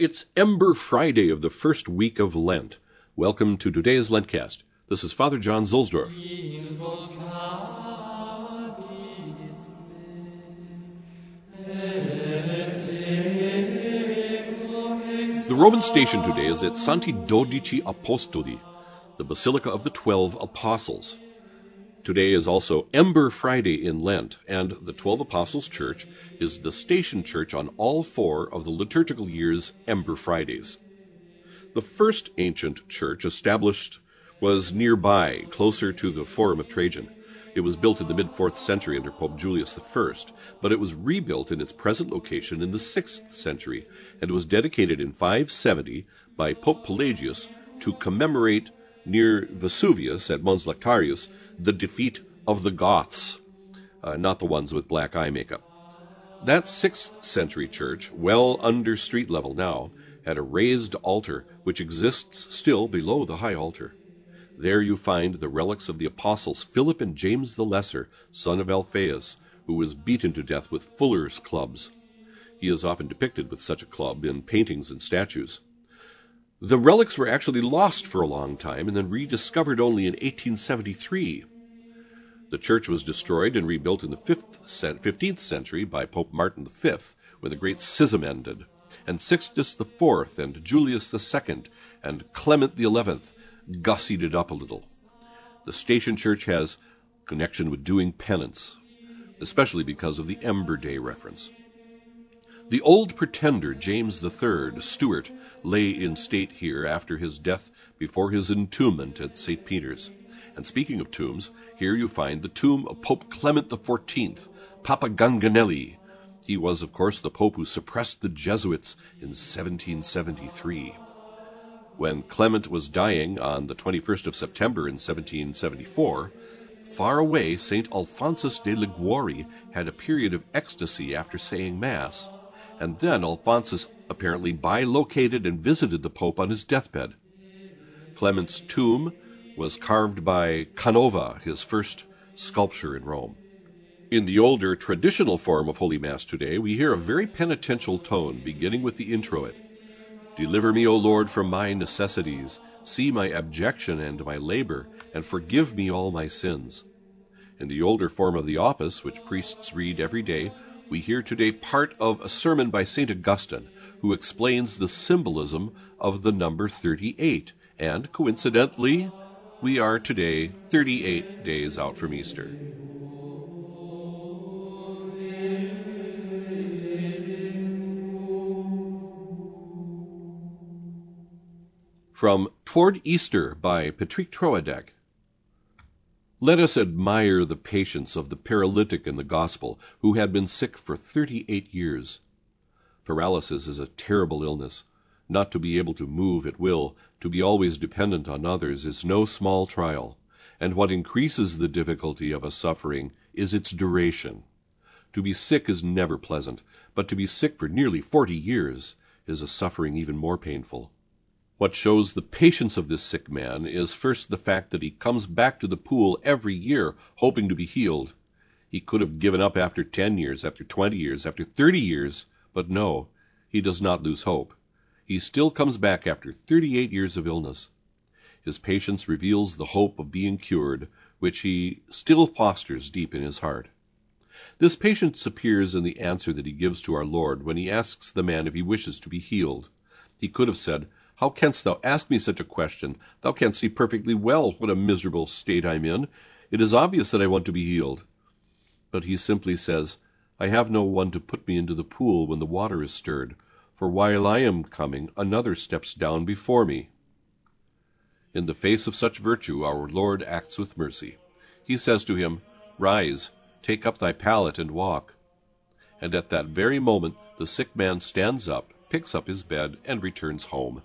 It's Ember Friday of the first week of Lent. Welcome to today's LENTCAzT. This is Father John Zuhlsdorf. The Roman station today is at Santi Dodici Apostoli, the Basilica of the Twelve Apostles. Today is also Ember Friday in Lent, and the Twelve Apostles Church is the station church on all four of the liturgical year's Ember Fridays. The first ancient church established was nearby, closer to the Forum of Trajan. It was built in the mid 4th century under Pope Julius I, but it was rebuilt in its present location in the 6th century and was dedicated in 570 by Pope Pelagius to commemorate near Vesuvius at Mons Lactarius the defeat of the Goths, uh, not the ones with black eye makeup. That 6th century church, well under street level now, had a raised altar which exists still below the high altar. There you find the relics of the apostles Philip and James the Lesser, son of Alphaeus, who was beaten to death with fuller's clubs. He is often depicted with such a club in paintings and statues. The relics were actually lost for a long time and then rediscovered only in 1873. The church was destroyed and rebuilt in the 15th century by Pope Martin V when the Great Schism ended, and Sixtus IV and Julius II and Clement XI gussied it up a little. The station church has connection with doing penance, especially because of the Ember Day reference. The old pretender James III, Stuart, lay in state here after his death before his entombment at St. Peter's. And speaking of tombs, here you find the tomb of Pope Clement XIV, Papa Ganganelli. He was, of course, the pope who suppressed the Jesuits in 1773. When Clement was dying on the 21st of September in 1774, far away St. Alphonsus de Liguori had a period of ecstasy after saying Mass and then Alphonsus apparently bilocated and visited the Pope on his deathbed. Clement's tomb was carved by Canova, his first sculpture in Rome. In the older traditional form of Holy Mass today, we hear a very penitential tone beginning with the introit. Deliver me, O Lord, from my necessities. See my abjection and my labor, and forgive me all my sins. In the older form of the office, which priests read every day, we hear today part of a sermon by St. Augustine, who explains the symbolism of the number 38. And coincidentally, we are today 38 days out from Easter. From Toward Easter by Patrick Troadec. Let us admire the patience of the paralytic in the Gospel, who had been sick for thirty eight years. Paralysis is a terrible illness. Not to be able to move at will, to be always dependent on others, is no small trial, and what increases the difficulty of a suffering is its duration. To be sick is never pleasant, but to be sick for nearly forty years is a suffering even more painful. What shows the patience of this sick man is first the fact that he comes back to the pool every year hoping to be healed. He could have given up after 10 years, after 20 years, after 30 years, but no, he does not lose hope. He still comes back after 38 years of illness. His patience reveals the hope of being cured, which he still fosters deep in his heart. This patience appears in the answer that he gives to our Lord when he asks the man if he wishes to be healed. He could have said, how canst thou ask me such a question? Thou canst see perfectly well what a miserable state I'm in. It is obvious that I want to be healed. But he simply says, I have no one to put me into the pool when the water is stirred, for while I am coming, another steps down before me. In the face of such virtue, our Lord acts with mercy. He says to him, Rise, take up thy pallet and walk. And at that very moment, the sick man stands up, picks up his bed, and returns home.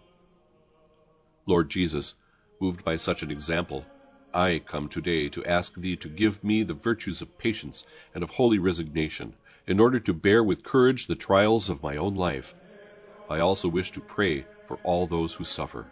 Lord Jesus, moved by such an example, I come today to ask Thee to give me the virtues of patience and of holy resignation, in order to bear with courage the trials of my own life. I also wish to pray for all those who suffer.